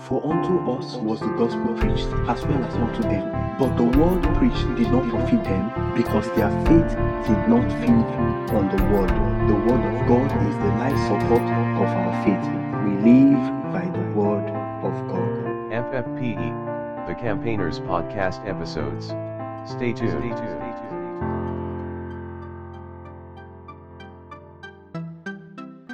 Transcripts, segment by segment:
For unto us was the gospel preached, as well as unto them. But the word preached did not profit them, because their faith did not feed on the word. The word of God is the life support of our faith. We live by the word of God. FFPE, the Campaigners Podcast episodes. Stay tuned.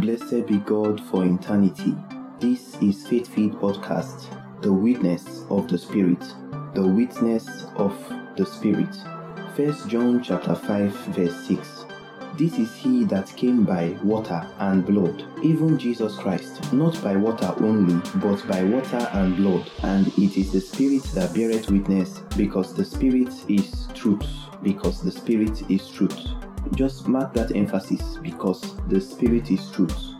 Blessed be God for eternity. This is Faith Feed Podcast, the witness of the Spirit, the witness of the Spirit. First John chapter 5 verse 6. This is he that came by water and blood, even Jesus Christ, not by water only, but by water and blood. And it is the Spirit that beareth witness, because the Spirit is truth. Because the Spirit is truth. Just mark that emphasis, because the Spirit is truth.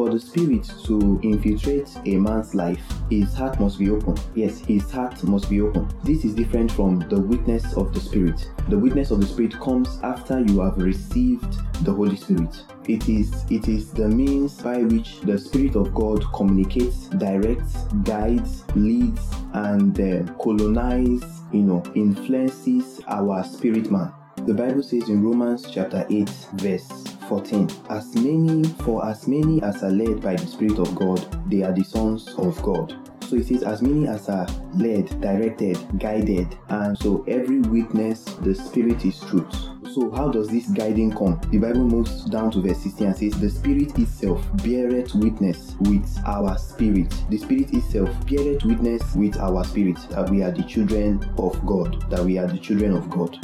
For the Spirit to infiltrate a man's life, his heart must be open. Yes, his heart must be open. This is different from the witness of the Spirit. The witness of the Spirit comes after you have received the Holy Spirit. It is it is the means by which the Spirit of God communicates, directs, guides, leads, and uh, colonize, you know, influences our spirit man. The Bible says in Romans chapter 8, verse 14, As many, for as many as are led by the Spirit of God, they are the sons of God. So it says, as many as are led, directed, guided, and so every witness, the Spirit is truth. So how does this guiding come? The Bible moves down to verse 16 and says, The Spirit itself beareth witness with our spirit. The Spirit itself beareth witness with our spirit that we are the children of God, that we are the children of God.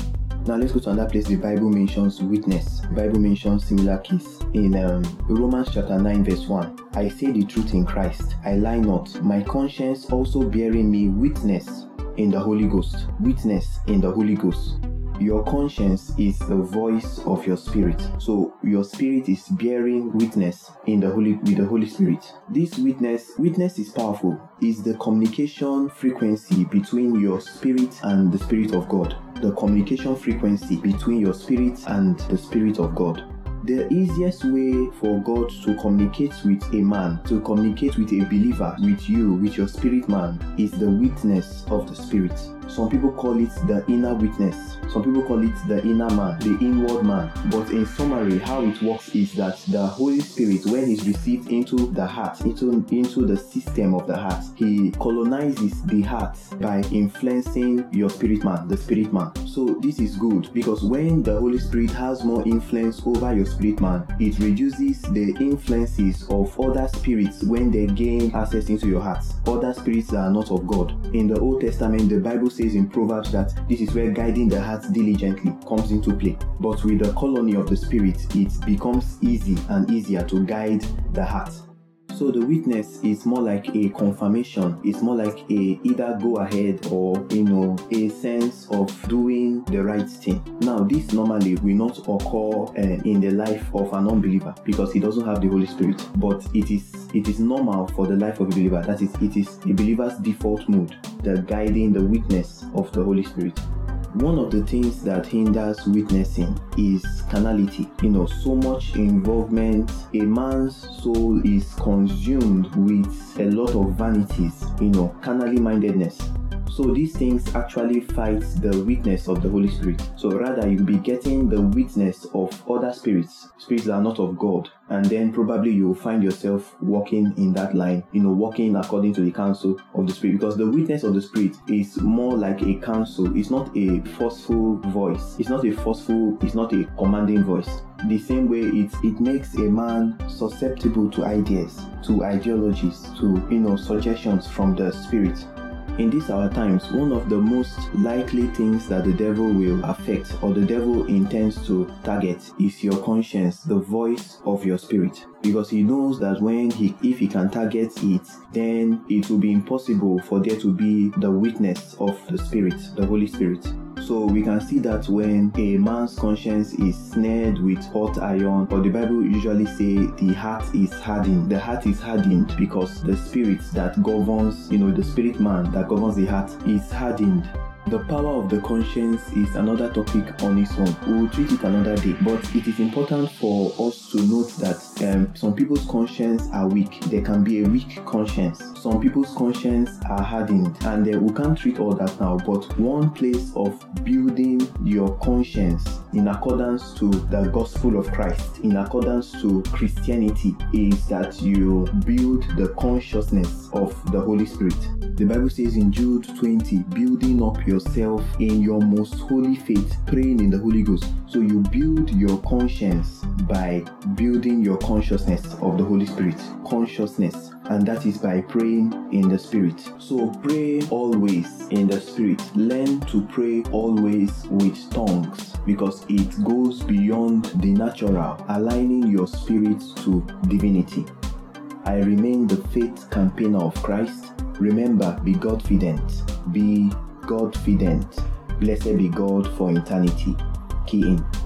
Now let's go to another place the Bible mentions witness. Bible mentions similar case in um, Romans chapter 9 verse 1. I say the truth in Christ, I lie not. My conscience also bearing me witness in the Holy Ghost. Witness in the Holy Ghost. Your conscience is the voice of your spirit. So your spirit is bearing witness in the Holy with the Holy Spirit. This witness, witness is powerful. Is the communication frequency between your spirit and the spirit of God. The communication frequency between your spirit and the spirit of God. The easiest way for God to communicate with a man, to communicate with a believer, with you, with your spirit man, is the witness of the spirit. Some people call it the inner witness. Some people call it the inner man, the inward man. But in summary, how it works is that the Holy Spirit, when He's received into the heart, into, into the system of the heart, He colonizes the heart by influencing your spirit man, the spirit man. So this is good because when the Holy Spirit has more influence over your spirit man, it reduces the influences of other spirits when they gain access into your heart. Other spirits that are not of God. In the Old Testament, the Bible says in Proverbs that this is where guiding the heart diligently comes into play. But with the colony of the Spirit, it becomes easy and easier to guide the heart. So the witness is more like a confirmation. It's more like a either go ahead or you know a sense of doing the right thing. Now this normally will not occur uh, in the life of an unbeliever because he doesn't have the Holy Spirit. But it is it is normal for the life of a believer. That is, it is a believer's default mood, the guiding, the witness of the Holy Spirit. One of the things that hinders witnessing is carnality. You know, so much involvement. A man's soul is consumed with a lot of vanities, you know, carnally mindedness. So these things actually fight the witness of the Holy Spirit. So rather you'll be getting the witness of other spirits, spirits that are not of God. And then probably you'll find yourself walking in that line, you know, walking according to the counsel of the Spirit. Because the witness of the Spirit is more like a counsel. It's not a forceful voice. It's not a forceful, it's not a commanding voice the same way it it makes a man susceptible to ideas to ideologies to you know suggestions from the spirit in these our times, one of the most likely things that the devil will affect or the devil intends to target is your conscience, the voice of your spirit. Because he knows that when he if he can target it, then it will be impossible for there to be the witness of the spirit, the Holy Spirit. So we can see that when a man's conscience is snared with hot iron, or the Bible usually say the heart is hardened. The heart is hardened because the spirit that governs, you know, the spirit man that governs the heart is hardened. The power of the conscience is another topic on its own. We will treat it another day. But it is important for us to note that um, some people's conscience are weak. There can be a weak conscience. Some people's conscience are hardened, and uh, we can't treat all that now. But one place of building your conscience in accordance to the gospel of Christ, in accordance to Christianity, is that you build the consciousness of the Holy Spirit. The Bible says in Jude 20, building up yourself in your most holy faith, praying in the Holy Ghost. So you build your conscience by building your consciousness of the Holy Spirit. Consciousness. And that is by praying in the Spirit. So pray always in the Spirit. Learn to pray always with tongues because it goes beyond the natural, aligning your spirit to divinity. I remain the faith campaigner of Christ. Remember, be Godfident. Be Godfident. Blessed be God for eternity. Key in.